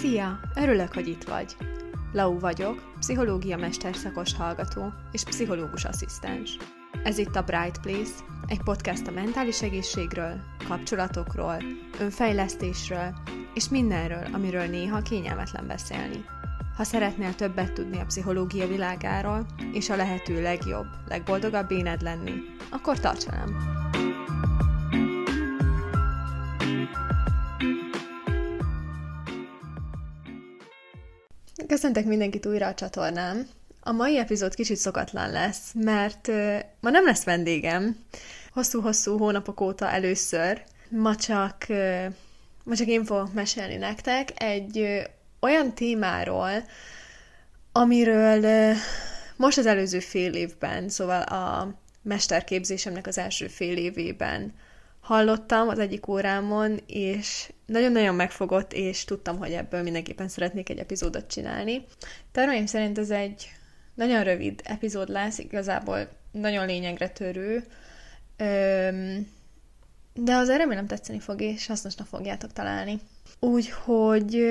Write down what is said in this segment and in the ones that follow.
Szia! Örülök, hogy itt vagy. Lau vagyok, pszichológia mesterszakos hallgató és pszichológus asszisztens. Ez itt a Bright Place, egy podcast a mentális egészségről, kapcsolatokról, önfejlesztésről és mindenről, amiről néha kényelmetlen beszélni. Ha szeretnél többet tudni a pszichológia világáról, és a lehető legjobb, legboldogabb éned lenni, akkor tarts velem! Köszöntök mindenkit újra a csatornám. A mai epizód kicsit szokatlan lesz, mert ma nem lesz vendégem. Hosszú-hosszú hónapok óta először. Ma csak, ma csak én fogok mesélni nektek egy olyan témáról, amiről most az előző fél évben, szóval a mesterképzésemnek az első fél évében hallottam az egyik órámon, és nagyon-nagyon megfogott, és tudtam, hogy ebből mindenképpen szeretnék egy epizódot csinálni. Terveim szerint ez egy nagyon rövid epizód lesz, igazából nagyon lényegre törő, de az remélem tetszeni fog, és hasznosnak fogjátok találni. Úgyhogy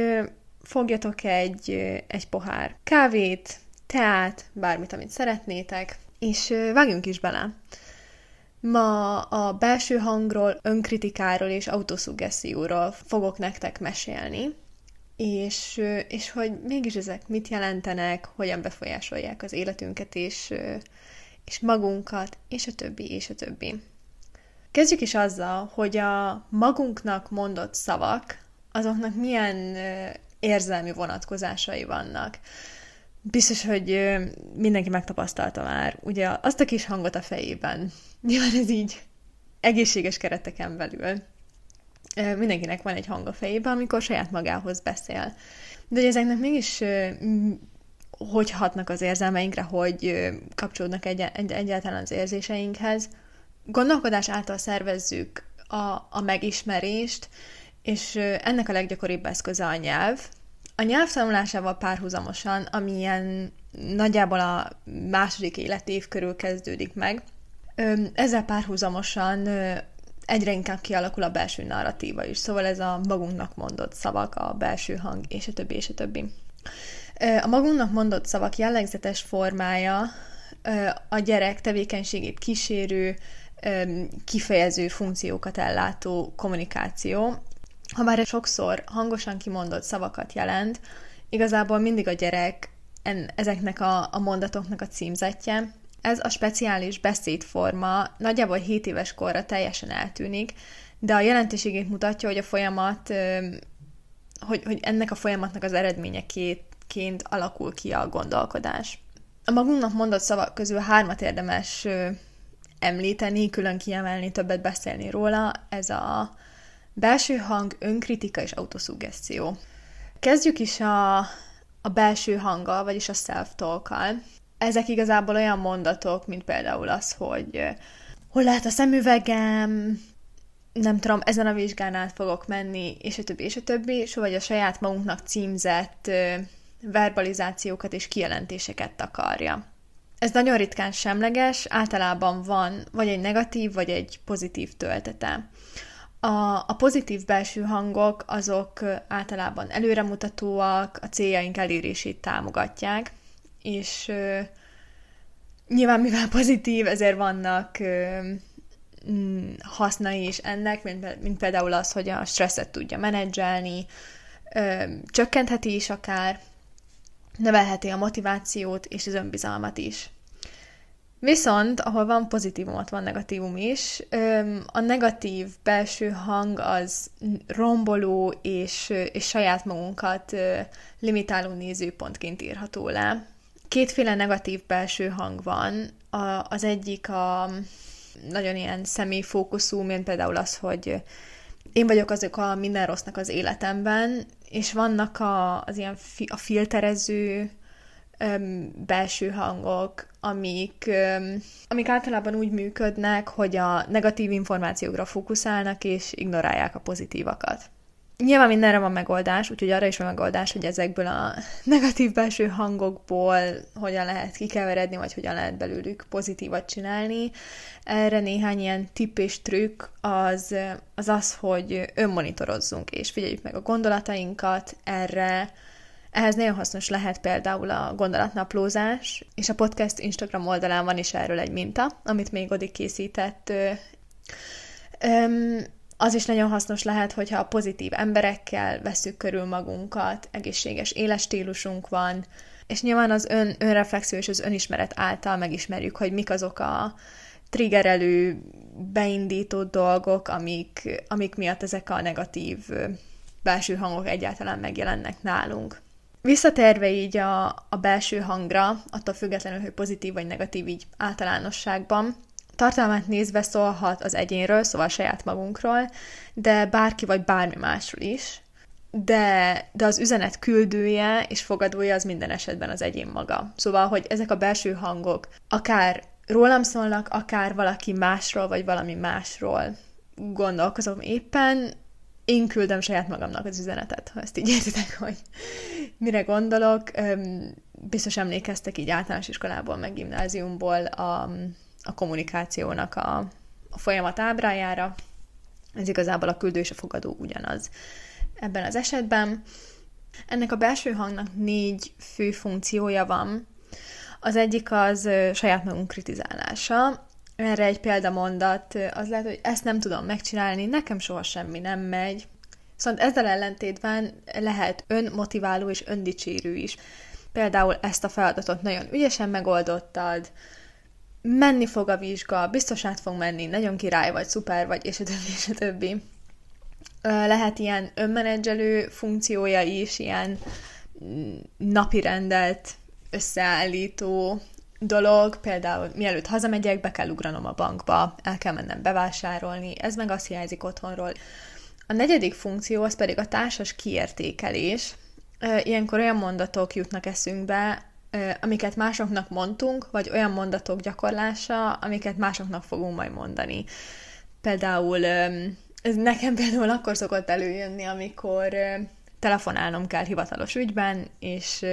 fogjatok egy, egy pohár kávét, teát, bármit, amit szeretnétek, és vágjunk is bele. Ma a belső hangról, önkritikáról és autoszuggesszióról fogok nektek mesélni, és, és hogy mégis ezek mit jelentenek, hogyan befolyásolják az életünket, és, és magunkat, és a többi, és a többi. Kezdjük is azzal, hogy a magunknak mondott szavak, azoknak milyen érzelmi vonatkozásai vannak. Biztos, hogy mindenki megtapasztalta már, ugye azt a kis hangot a fejében, Nyilván ez így egészséges kereteken belül. Mindenkinek van egy hang a fejében, amikor saját magához beszél. De hogy ezeknek mégis hogy hatnak az érzelmeinkre, hogy kapcsolódnak egy, egy, egyáltalán az érzéseinkhez. Gondolkodás által szervezzük a, a megismerést, és ennek a leggyakoribb eszköze a nyelv. A nyelv tanulásával párhuzamosan, amilyen nagyjából a második életév körül kezdődik meg, ezzel párhuzamosan egyre inkább kialakul a belső narratíva is, szóval ez a magunknak mondott szavak, a belső hang, és a többi, és a többi. A magunknak mondott szavak jellegzetes formája a gyerek tevékenységét kísérő, kifejező funkciókat ellátó kommunikáció. Ha már sokszor hangosan kimondott szavakat jelent, igazából mindig a gyerek en, ezeknek a, a mondatoknak a címzetje, ez a speciális beszédforma nagyjából 7 éves korra teljesen eltűnik, de a jelentőségét mutatja, hogy a folyamat, hogy, hogy ennek a folyamatnak az eredményeként alakul ki a gondolkodás. A magunknak mondott szavak közül hármat érdemes említeni, külön kiemelni, többet beszélni róla. Ez a belső hang, önkritika és autoszuggeszció. Kezdjük is a, a belső hanggal, vagyis a self-talkkal ezek igazából olyan mondatok, mint például az, hogy hol lehet a szemüvegem, nem tudom, ezen a vizsgán át fogok menni, és a többi, és a többi, vagy a saját magunknak címzett verbalizációkat és kijelentéseket takarja. Ez nagyon ritkán semleges, általában van vagy egy negatív, vagy egy pozitív töltete. A, a pozitív belső hangok azok általában előremutatóak, a céljaink elérését támogatják, és uh, nyilván mivel pozitív, ezért vannak uh, hasznai is ennek, mint, mint például az, hogy a stresszet tudja menedzselni, uh, csökkentheti is akár, növelheti a motivációt és az önbizalmat is. Viszont, ahol van pozitívum, ott van negatívum is. A negatív belső hang az romboló és, és saját magunkat limitáló nézőpontként írható le. Kétféle negatív belső hang van. A, az egyik a nagyon ilyen személyfókuszú, mint például az, hogy én vagyok azok a minden rossznak az életemben, és vannak a, az ilyen fi, a filterező öm, belső hangok, amik, öm, amik általában úgy működnek, hogy a negatív információkra fókuszálnak, és ignorálják a pozitívakat. Nyilván mindenre van megoldás, úgyhogy arra is van megoldás, hogy ezekből a negatív belső hangokból hogyan lehet kikeveredni, vagy hogyan lehet belőlük pozitívat csinálni. Erre néhány ilyen tipp és trükk az az, az hogy önmonitorozzunk, és figyeljük meg a gondolatainkat, erre ehhez nagyon hasznos lehet például a gondolatnaplózás, és a podcast Instagram oldalán van is erről egy minta, amit még Odi készített. Öm, az is nagyon hasznos lehet, hogyha a pozitív emberekkel veszük körül magunkat, egészséges életstílusunk van, és nyilván az ön, önreflexió és az önismeret által megismerjük, hogy mik azok a triggerelő, beindító dolgok, amik, amik miatt ezek a negatív belső hangok egyáltalán megjelennek nálunk. Visszatérve így a, a belső hangra, attól függetlenül, hogy pozitív vagy negatív így általánosságban, tartalmát nézve szólhat az egyénről, szóval saját magunkról, de bárki vagy bármi másról is, de, de az üzenet küldője és fogadója az minden esetben az egyén maga. Szóval, hogy ezek a belső hangok akár rólam szólnak, akár valaki másról, vagy valami másról gondolkozom éppen, én küldöm saját magamnak az üzenetet, ha ezt így értitek, hogy mire gondolok. Biztos emlékeztek így általános iskolából, meg gimnáziumból a, a kommunikációnak a, a folyamat ábrájára. Ez igazából a küldő és a fogadó ugyanaz ebben az esetben. Ennek a belső hangnak négy fő funkciója van. Az egyik az saját magunk kritizálása. Erre egy példamondat az lehet, hogy ezt nem tudom megcsinálni, nekem soha semmi nem megy. Szóval ezzel ellentétben lehet önmotiváló és öndicsérő is. Például ezt a feladatot nagyon ügyesen megoldottad, menni fog a vizsga, biztos át fog menni, nagyon király vagy, szuper vagy, és a többi, és a többi. Lehet ilyen önmenedzselő funkciója is, ilyen mm, napi rendelt összeállító dolog, például mielőtt hazamegyek, be kell ugranom a bankba, el kell mennem bevásárolni, ez meg azt hiányzik otthonról. A negyedik funkció az pedig a társas kiértékelés. Ilyenkor olyan mondatok jutnak eszünkbe, amiket másoknak mondtunk, vagy olyan mondatok gyakorlása, amiket másoknak fogunk majd mondani. Például ez nekem például akkor szokott előjönni, amikor telefonálnom kell hivatalos ügyben, és,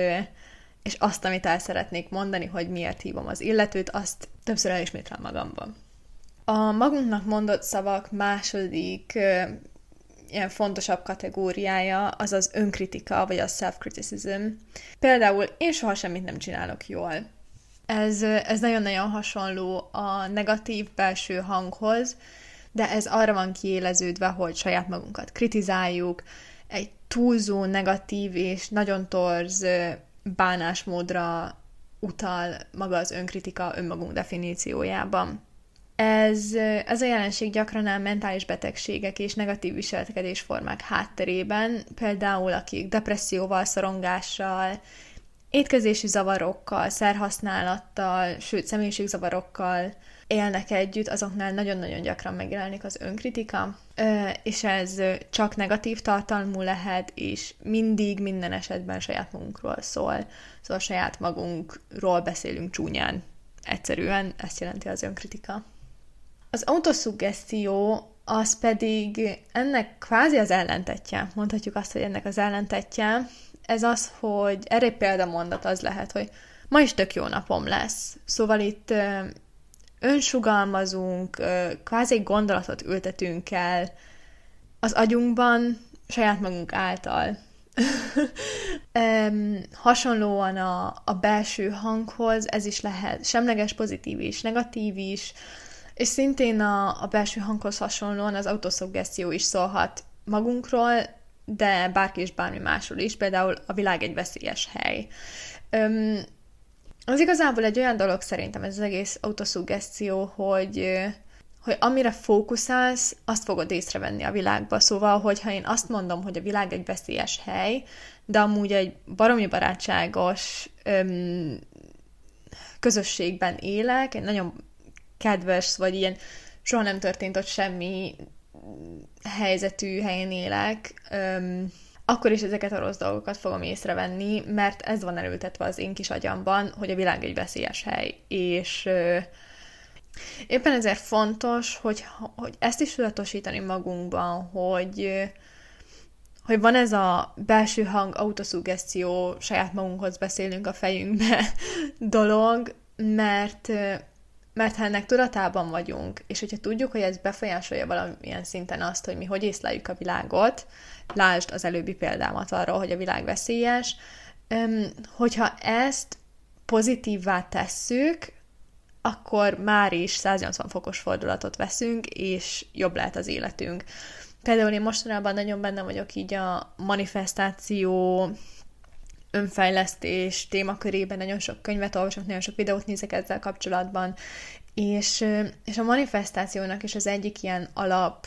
és azt, amit el szeretnék mondani, hogy miért hívom az illetőt, azt többször elismétlem magamban. A magunknak mondott szavak második ilyen fontosabb kategóriája az az önkritika, vagy a self-criticism. Például én soha semmit nem csinálok jól. Ez, ez nagyon-nagyon hasonló a negatív belső hanghoz, de ez arra van kiéleződve, hogy saját magunkat kritizáljuk, egy túlzó negatív és nagyon torz bánásmódra utal maga az önkritika önmagunk definíciójában. Ez, ez a jelenség gyakran a mentális betegségek és negatív viselkedés formák hátterében, például akik depresszióval, szorongással, étkezési zavarokkal, szerhasználattal, sőt személyiségzavarokkal élnek együtt, azoknál nagyon-nagyon gyakran megjelenik az önkritika, és ez csak negatív tartalmú lehet, és mindig, minden esetben saját magunkról szól. Szóval saját magunkról beszélünk csúnyán. Egyszerűen ezt jelenti az önkritika. Az autoszuggesztió az pedig ennek kvázi az ellentetje. Mondhatjuk azt, hogy ennek az ellentetje. Ez az, hogy erre példamondat az lehet, hogy ma is tök jó napom lesz. Szóval itt önsugalmazunk, kvázi egy gondolatot ültetünk el az agyunkban saját magunk által. hasonlóan a, a belső hanghoz ez is lehet semleges, pozitív is, negatív is, és szintén a, a belső hanghoz hasonlóan az autoszuggesztió is szólhat magunkról, de bárki is bármi másról is, például a világ egy veszélyes hely. Um, az igazából egy olyan dolog szerintem ez az egész autoszuggesztió, hogy, hogy amire fókuszálsz, azt fogod észrevenni a világba. Szóval, hogyha én azt mondom, hogy a világ egy veszélyes hely, de amúgy egy baromi barátságos öm, közösségben élek, egy nagyon kedves, vagy ilyen soha nem történt ott semmi helyzetű helyen élek, öm, akkor is ezeket a rossz dolgokat fogom észrevenni, mert ez van elültetve az én kis agyamban, hogy a világ egy veszélyes hely, és ö, éppen ezért fontos, hogy, hogy ezt is tudatosítani magunkban, hogy hogy van ez a belső hang, autoszugesztió, saját magunkhoz beszélünk a fejünkbe dolog, mert mert ha ennek tudatában vagyunk, és hogyha tudjuk, hogy ez befolyásolja valamilyen szinten azt, hogy mi hogy észleljük a világot, lásd az előbbi példámat arról, hogy a világ veszélyes, hogyha ezt pozitívvá tesszük, akkor már is 180 fokos fordulatot veszünk, és jobb lehet az életünk. Például én mostanában nagyon benne vagyok így a manifestáció, önfejlesztés témakörében, nagyon sok könyvet olvasok, nagyon sok videót nézek ezzel kapcsolatban, és, és a manifestációnak is az egyik ilyen alap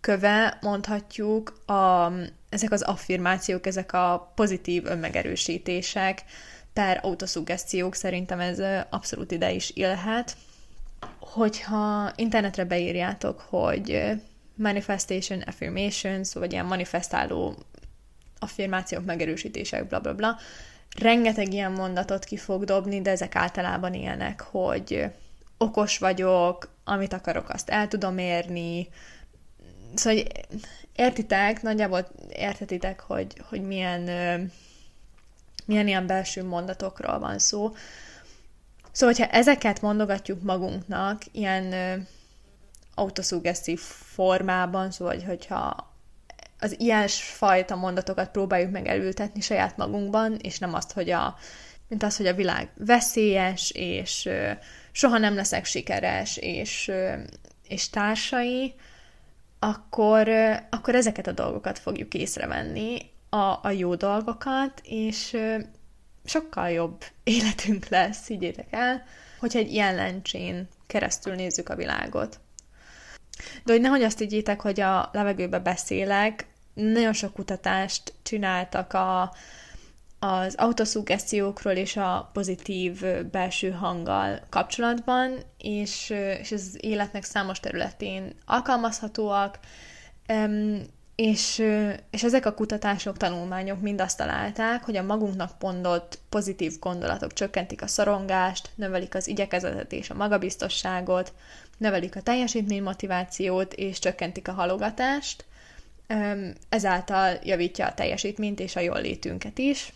köve, mondhatjuk, a, ezek az affirmációk, ezek a pozitív önmegerősítések, per autoszuggesztiók, szerintem ez abszolút ide is illhet. Hogyha internetre beírjátok, hogy manifestation affirmations, vagy ilyen manifestáló affirmációk, megerősítések, bla bla bla, rengeteg ilyen mondatot ki fog dobni, de ezek általában ilyenek, hogy okos vagyok, amit akarok, azt el tudom érni. Szóval értitek, nagyjából értetitek, hogy, hogy milyen, milyen ilyen belső mondatokról van szó. Szóval, hogyha ezeket mondogatjuk magunknak, ilyen autoszuggesztív formában, szóval, hogyha az ilyesfajta mondatokat próbáljuk meg elültetni saját magunkban, és nem azt, hogy a, mint az, hogy a világ veszélyes, és ö, soha nem leszek sikeres, és, ö, és társai, akkor, ö, akkor ezeket a dolgokat fogjuk észrevenni, a, a jó dolgokat, és ö, sokkal jobb életünk lesz, higgyétek el, hogyha egy ilyen lencsén keresztül nézzük a világot. De hogy nehogy azt higgyétek, hogy a levegőbe beszélek, nagyon sok kutatást csináltak a, az autoszugesztiókról és a pozitív belső hanggal kapcsolatban, és, és az életnek számos területén alkalmazhatóak, és, és ezek a kutatások, tanulmányok mind azt találták, hogy a magunknak mondott pozitív gondolatok csökkentik a szorongást, növelik az igyekezetet és a magabiztosságot, növelik a teljesítménymotivációt és csökkentik a halogatást, ezáltal javítja a teljesítményt és a jól létünket is.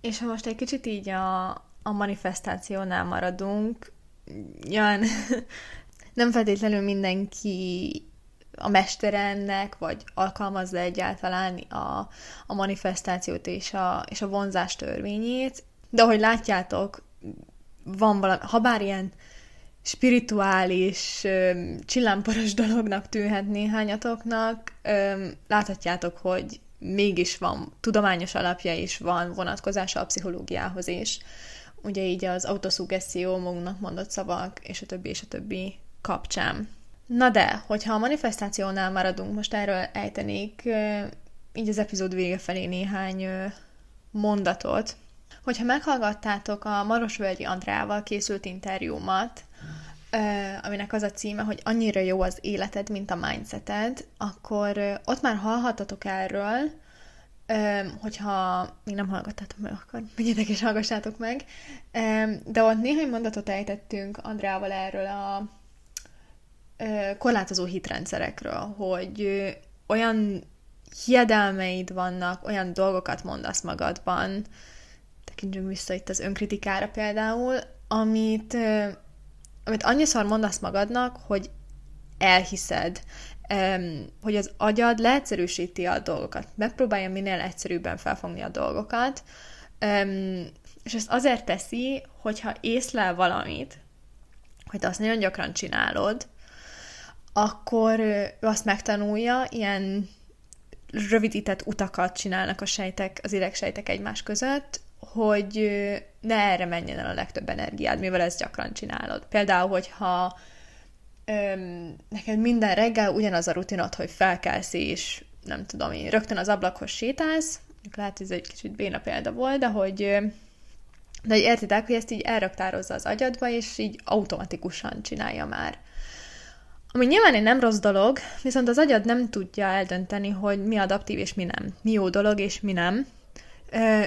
És ha most egy kicsit így a, a manifestációnál maradunk, Jan, nem feltétlenül mindenki a mestere ennek, vagy alkalmazza egyáltalán a, a manifestációt és a, és a vonzás törvényét, de ahogy látjátok, van valami, ha bár ilyen spirituális, csillámporos dolognak tűnhet néhányatoknak, láthatjátok, hogy mégis van tudományos alapja is van vonatkozása a pszichológiához is. Ugye így az autoszuggeszió, magunknak mondott szavak, és a többi, és a többi kapcsán. Na de, hogyha a manifestációnál maradunk, most erről ejtenék így az epizód vége felé néhány mondatot. Hogyha meghallgattátok a Marosvölgyi Andrával készült interjúmat, aminek az a címe, hogy annyira jó az életed, mint a mindseted, akkor ott már hallhatatok erről, hogyha még nem hallgattátok meg, akkor menjetek és hallgassátok meg. De ott néhány mondatot ejtettünk Andrával erről a korlátozó hitrendszerekről, hogy olyan hiedelmeid vannak, olyan dolgokat mondasz magadban, tekintsünk vissza itt az önkritikára például, amit amit annyiszor mondasz magadnak, hogy elhiszed, hogy az agyad leegyszerűsíti a dolgokat, megpróbálja minél egyszerűbben felfogni a dolgokat, és ezt azért teszi, hogyha észlel valamit, hogy te azt nagyon gyakran csinálod, akkor ő azt megtanulja, ilyen rövidített utakat csinálnak a sejtek, az idegsejtek egymás között, hogy ne erre menjen el a legtöbb energiád, mivel ezt gyakran csinálod. Például, hogyha öm, neked minden reggel ugyanaz a rutinod, hogy felkelsz és nem tudom én, rögtön az ablakhoz sétálsz, lehet, hogy ez egy kicsit béna példa volt, de hogy de hogy értitek, hogy ezt így elraktározza az agyadba, és így automatikusan csinálja már. Ami nyilván egy nem rossz dolog, viszont az agyad nem tudja eldönteni, hogy mi adaptív és mi nem. Mi jó dolog és mi nem.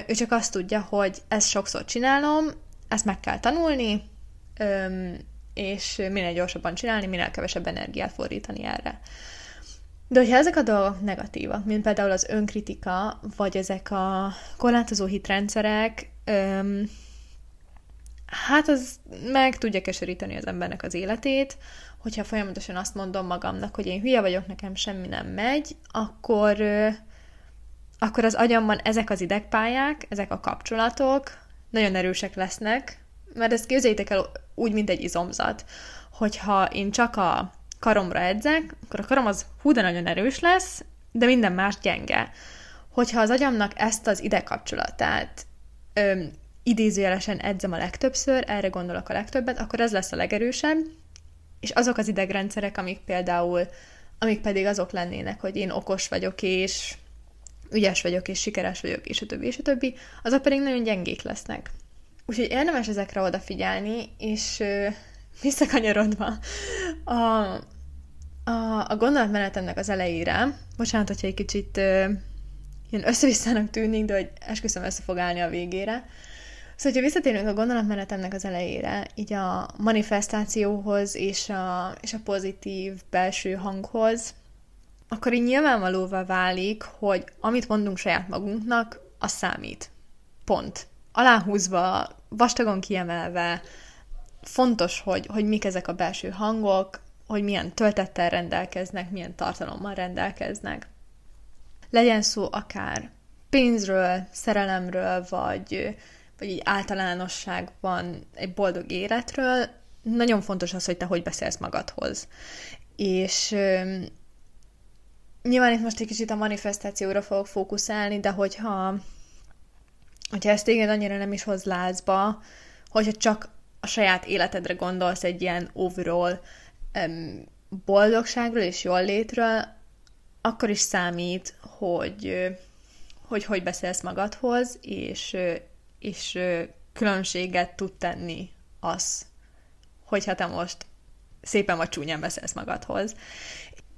Ő csak azt tudja, hogy ezt sokszor csinálom, ezt meg kell tanulni, és minél gyorsabban csinálni, minél kevesebb energiát fordítani erre. De hogyha ezek a dolgok negatívak, mint például az önkritika, vagy ezek a korlátozó hitrendszerek, öm, hát az meg tudja keseríteni az embernek az életét, hogyha folyamatosan azt mondom magamnak, hogy én hülye vagyok, nekem semmi nem megy, akkor, akkor az agyamban ezek az idegpályák, ezek a kapcsolatok nagyon erősek lesznek, mert ezt képzeljétek el úgy, mint egy izomzat, hogyha én csak a karomra edzek, akkor a karom az hú, de nagyon erős lesz, de minden más gyenge. Hogyha az agyamnak ezt az idegkapcsolatát idézőjelesen edzem a legtöbbször, erre gondolok a legtöbbet, akkor ez lesz a legerősebb, és azok az idegrendszerek, amik például, amik pedig azok lennének, hogy én okos vagyok, és ügyes vagyok, és sikeres vagyok, és a többi, és a többi, azok pedig nagyon gyengék lesznek. Úgyhogy érdemes ezekre odafigyelni, és visszakanyarodva a, a, a gondolatmenetemnek az elejére, bocsánat, hogyha egy kicsit ö, ilyen össze tűnik, de hogy esküszöm össze fog állni a végére. Szóval, hogyha visszatérünk a gondolatmenetemnek az elejére, így a manifestációhoz és a, és a pozitív belső hanghoz, akkor így nyilvánvalóvá válik, hogy amit mondunk saját magunknak, az számít. Pont. Aláhúzva, vastagon kiemelve, fontos, hogy, hogy mik ezek a belső hangok, hogy milyen töltettel rendelkeznek, milyen tartalommal rendelkeznek. Legyen szó akár pénzről, szerelemről, vagy, vagy így általánosságban egy boldog életről, nagyon fontos az, hogy te hogy beszélsz magadhoz. És nyilván itt most egy kicsit a manifestációra fogok fókuszálni, de hogyha, hogyha ezt téged annyira nem is hoz lázba, hogyha csak a saját életedre gondolsz egy ilyen overall um, boldogságról és jól létről, akkor is számít, hogy hogy, hogy beszélsz magadhoz, és, és különbséget tud tenni az, hogyha te most szépen vagy csúnyán beszélsz magadhoz.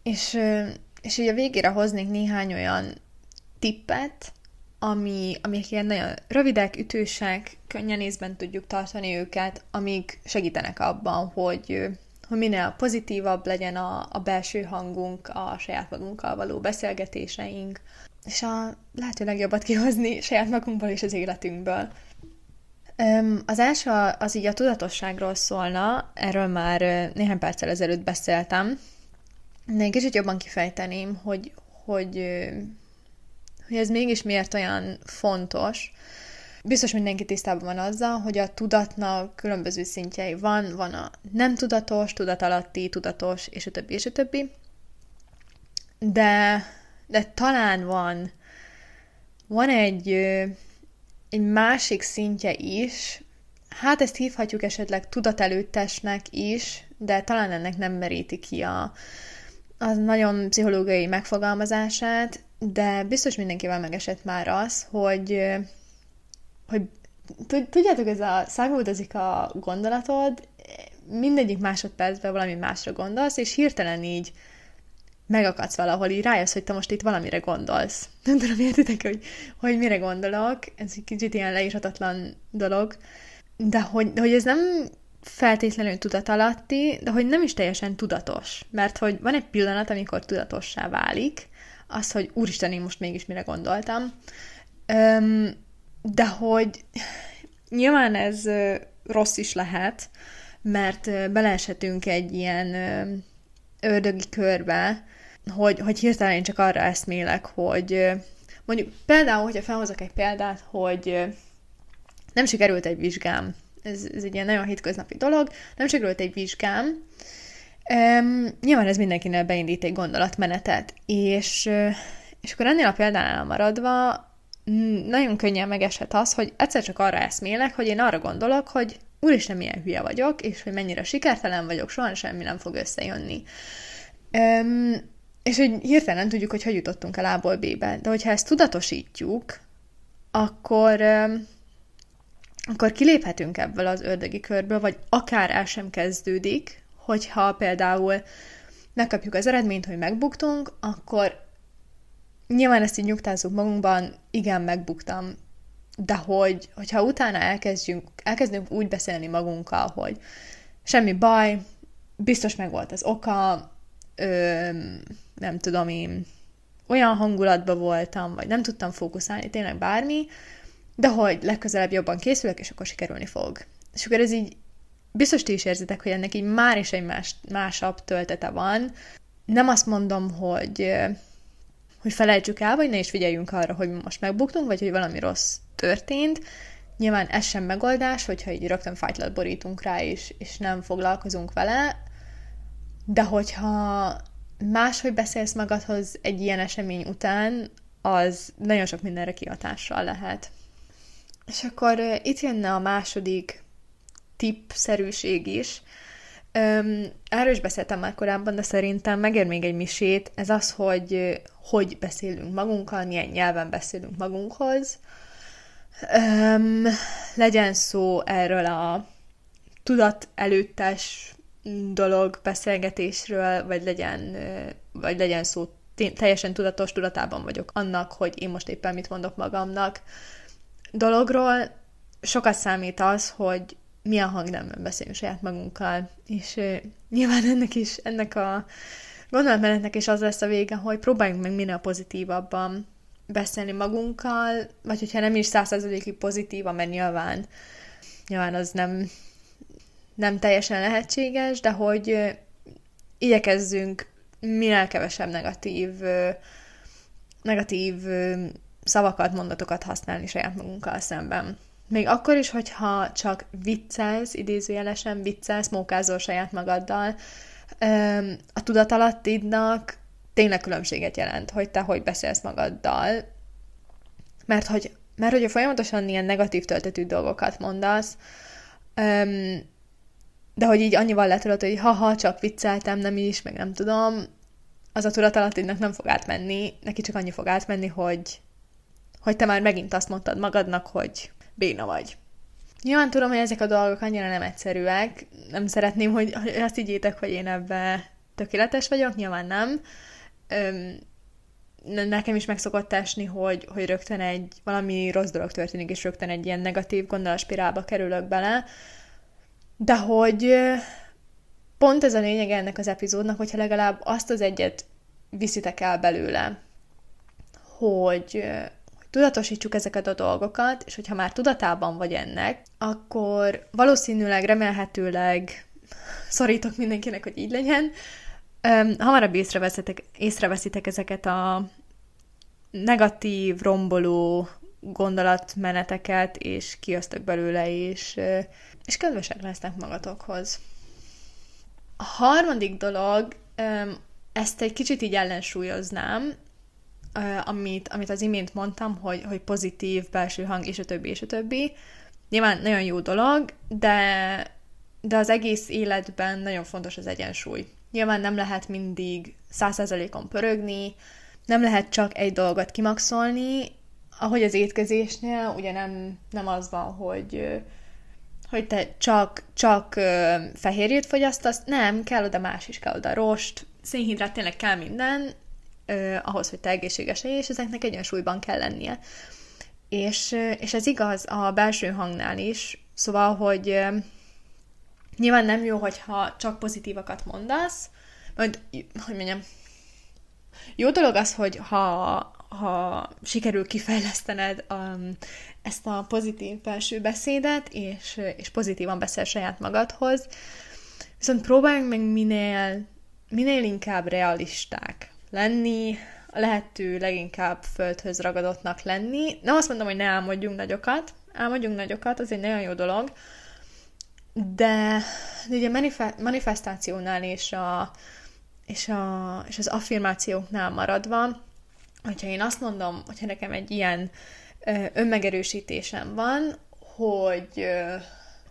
És, és ugye a végére hoznék néhány olyan tippet, ami, amik ilyen nagyon rövidek, ütősek, könnyen észben tudjuk tartani őket, amik segítenek abban, hogy, hogy minél pozitívabb legyen a, a belső hangunk, a saját magunkkal való beszélgetéseink, és a lehető legjobbat kihozni saját magunkból és az életünkből. Az első az így a tudatosságról szólna, erről már néhány perccel ezelőtt beszéltem, de egy kicsit jobban kifejteném, hogy, hogy hogy ez mégis miért olyan fontos. Biztos mindenki tisztában van azzal, hogy a tudatnak különböző szintjei van, van a nem tudatos, tudatalatti, tudatos, és a többi, és a többi. De, de talán van, van egy, egy másik szintje is, hát ezt hívhatjuk esetleg tudatelőttesnek is, de talán ennek nem meríti ki a, az nagyon pszichológiai megfogalmazását, de biztos mindenkivel megesett már az, hogy, hogy tudjátok, ez a száguldozik a gondolatod, mindegyik másodpercben valami másra gondolsz, és hirtelen így megakadsz valahol, így rájössz, hogy te most itt valamire gondolsz. Nem tudom, értitek, hogy, hogy mire gondolok, ez egy kicsit ilyen leírhatatlan dolog, de hogy, hogy ez nem feltétlenül tudatalatti, de hogy nem is teljesen tudatos, mert hogy van egy pillanat, amikor tudatossá válik, az, hogy úristen, én most mégis mire gondoltam. Öm, de hogy nyilván ez rossz is lehet, mert beleeshetünk egy ilyen ördögi körbe, hogy, hogy hirtelen én csak arra eszmélek, hogy mondjuk például, hogyha felhozok egy példát, hogy nem sikerült egy vizsgám, ez, ez egy ilyen nagyon hétköznapi dolog, nem sikerült egy vizsgám, Um, nyilván ez mindenkinek beindít egy gondolatmenetet, és, és akkor ennél a példánál maradva nagyon könnyen megeshet az, hogy egyszer csak arra eszmélek, hogy én arra gondolok, hogy úristen, milyen hülye vagyok, és hogy mennyire sikertelen vagyok, soha semmi nem fog összejönni. Um, és hogy hirtelen tudjuk, hogy hogy jutottunk el A-ból B-be. De hogyha ezt tudatosítjuk, akkor, akkor kiléphetünk ebből az ördögi körből, vagy akár el sem kezdődik, hogyha például megkapjuk az eredményt, hogy megbuktunk, akkor nyilván ezt így nyugtázzuk magunkban, igen, megbuktam, de hogy, hogyha utána elkezdjünk, elkezdünk úgy beszélni magunkkal, hogy semmi baj, biztos meg volt az oka, ö, nem tudom én, olyan hangulatban voltam, vagy nem tudtam fókuszálni, tényleg bármi, de hogy legközelebb jobban készülök, és akkor sikerülni fog. És akkor ez így biztos ti is érzitek, hogy ennek így már is egy más, másabb töltete van. Nem azt mondom, hogy, hogy felejtsük el, vagy ne is figyeljünk arra, hogy most megbuktunk, vagy hogy valami rossz történt. Nyilván ez sem megoldás, hogyha így rögtön fájtlat borítunk rá, és, és nem foglalkozunk vele, de hogyha máshogy beszélsz magadhoz egy ilyen esemény után, az nagyon sok mindenre kihatással lehet. És akkor itt jönne a második tippszerűség is. Um, erről is beszéltem már korábban, de szerintem megér még egy misét. Ez az, hogy hogy beszélünk magunkkal, milyen nyelven beszélünk magunkhoz. Um, legyen szó erről a tudat előttes dolog beszélgetésről, vagy legyen, vagy legyen szó teljesen tudatos tudatában vagyok annak, hogy én most éppen mit mondok magamnak dologról. Sokat számít az, hogy milyen hangnemben beszélünk saját magunkkal, és nyilván ennek is, ennek a gondolatmenetnek is az lesz a vége, hogy próbáljunk meg minél pozitívabban beszélni magunkkal, vagy hogyha nem is százszerzalékig pozitívan, mert nyilván, nyilván az nem, nem teljesen lehetséges, de hogy igyekezzünk minél kevesebb negatív, negatív szavakat, mondatokat használni saját magunkkal szemben. Még akkor is, hogyha csak viccelsz, idézőjelesen viccelsz, mókázol saját magaddal, a tudatalattidnak tényleg különbséget jelent, hogy te hogy beszélsz magaddal, mert hogy, mert hogy folyamatosan ilyen negatív töltetű dolgokat mondasz, de hogy így annyival letudod, hogy ha-ha, csak vicceltem, nem is, meg nem tudom, az a tudatalattidnak nem fog átmenni, neki csak annyi fog átmenni, hogy, hogy te már megint azt mondtad magadnak, hogy béna vagy. Nyilván tudom, hogy ezek a dolgok annyira nem egyszerűek, nem szeretném, hogy azt higgyétek, hogy én ebbe tökéletes vagyok, nyilván nem. Öm, nekem is meg szokott esni, hogy, hogy rögtön egy valami rossz dolog történik, és rögtön egy ilyen negatív gondolaspirálba kerülök bele, de hogy pont ez a lényeg ennek az epizódnak, hogyha legalább azt az egyet viszitek el belőle, hogy, tudatosítsuk ezeket a dolgokat, és hogyha már tudatában vagy ennek, akkor valószínűleg, remélhetőleg szorítok mindenkinek, hogy így legyen, hamarabb észreveszitek, észreveszitek ezeket a negatív, romboló gondolatmeneteket, és kiöztök belőle, és, és kedvesek lesznek magatokhoz. A harmadik dolog, ezt egy kicsit így ellensúlyoznám, amit, amit az imént mondtam, hogy, hogy pozitív belső hang, és a többi, és a többi. Nyilván nagyon jó dolog, de, de az egész életben nagyon fontos az egyensúly. Nyilván nem lehet mindig százszerzalékon pörögni, nem lehet csak egy dolgot kimaxolni, ahogy az étkezésnél, ugye nem, nem az van, hogy hogy te csak, csak fehérjét fogyasztasz, nem, kell oda más is, kell oda rost, szénhidrát tényleg kell minden, eh, ahhoz, hogy te egészséges és ezeknek egyensúlyban kell lennie. És, és ez igaz a belső hangnál is, szóval, hogy nyilván nem jó, hogyha csak pozitívakat mondasz, majd, hogy mondjam, jó dolog az, hogy ha, ha sikerül kifejlesztened um, ezt a pozitív belső beszédet, és, és pozitívan beszél saját magadhoz, viszont próbáljunk meg minél, minél inkább realisták lenni, a lehető leginkább földhöz ragadottnak lenni. Nem azt mondom, hogy ne álmodjunk nagyokat, álmodjunk nagyokat, az egy nagyon jó dolog, de, de ugye a manifestációnál és, a, és, a, és az affirmációknál maradva, hogyha én azt mondom, hogyha nekem egy ilyen önmegerősítésem van, hogy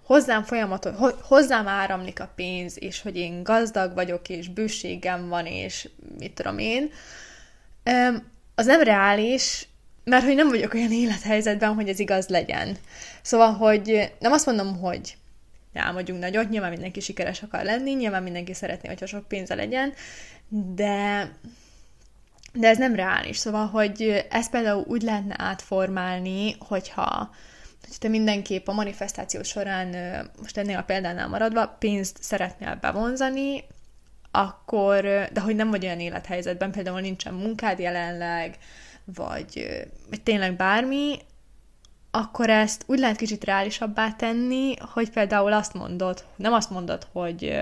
hozzám folyamatos, hozzám áramlik a pénz, és hogy én gazdag vagyok, és bőségem van, és mit tudom én, az nem reális, mert hogy nem vagyok olyan élethelyzetben, hogy ez igaz legyen. Szóval, hogy nem azt mondom, hogy álmodjunk nagyot, nyilván mindenki sikeres akar lenni, nyilván mindenki szeretné, hogyha sok pénze legyen, de de ez nem reális. Szóval, hogy ezt például úgy lehetne átformálni, hogyha hogy te mindenképp a manifestáció során, most ennél a példánál maradva, pénzt szeretnél bevonzani, akkor, de hogy nem vagy olyan élethelyzetben, például nincsen munkád jelenleg, vagy, vagy tényleg bármi, akkor ezt úgy lehet kicsit reálisabbá tenni, hogy például azt mondod, nem azt mondod, hogy,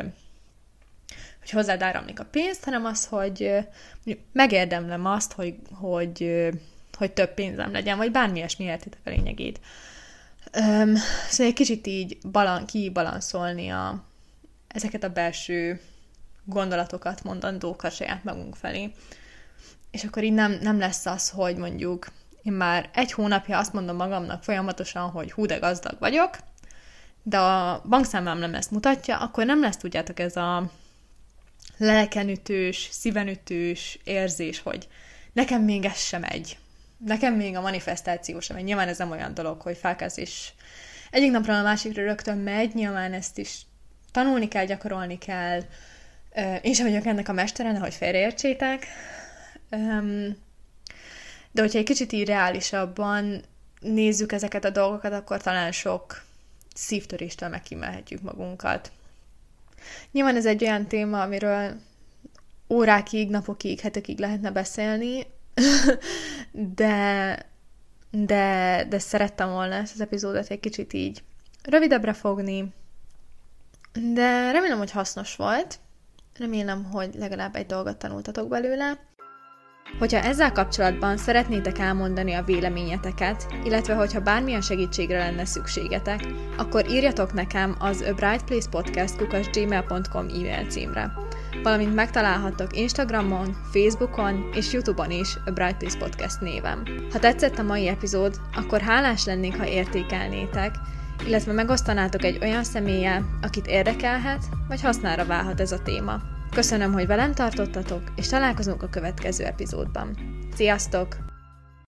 hogy hozzád áramlik a pénzt, hanem az, hogy megérdemlem azt, hogy, hogy, hogy több pénzem legyen, vagy bármi ilyesmi értitek a lényegét. Um, szóval egy kicsit így balan, kibalanszolni a, ezeket a belső gondolatokat, mondandókat saját magunk felé. És akkor így nem, nem lesz az, hogy mondjuk én már egy hónapja azt mondom magamnak folyamatosan, hogy hú, de gazdag vagyok, de a bankszámlám nem ezt mutatja, akkor nem lesz, tudjátok, ez a lelkenütős, szívenütős érzés, hogy nekem még ez sem megy. Nekem még a manifestáció sem megy. Nyilván ez nem olyan dolog, hogy felkezd és egyik napra a másikra rögtön megy, nyilván ezt is tanulni kell, gyakorolni kell. Én sem vagyok ennek a mestere, hogy félreértsétek. De hogyha egy kicsit így reálisabban nézzük ezeket a dolgokat, akkor talán sok szívtöréstől megkímelhetjük magunkat. Nyilván ez egy olyan téma, amiről órákig, napokig, hetekig lehetne beszélni, de, de, de szerettem volna ezt az epizódot egy kicsit így rövidebbre fogni, de remélem, hogy hasznos volt. Remélem, hogy legalább egy dolgot tanultatok belőle. Hogyha ezzel kapcsolatban szeretnétek elmondani a véleményeteket, illetve hogyha bármilyen segítségre lenne szükségetek, akkor írjatok nekem az A Bright Place Podcast gmail.com e-mail címre. Valamint megtalálhattok Instagramon, Facebookon és Youtube-on is A Bright Place Podcast névem. Ha tetszett a mai epizód, akkor hálás lennék, ha értékelnétek, illetve megosztanátok egy olyan személlyel, akit érdekelhet, vagy hasznára válhat ez a téma. Köszönöm, hogy velem tartottatok, és találkozunk a következő epizódban. Sziasztok!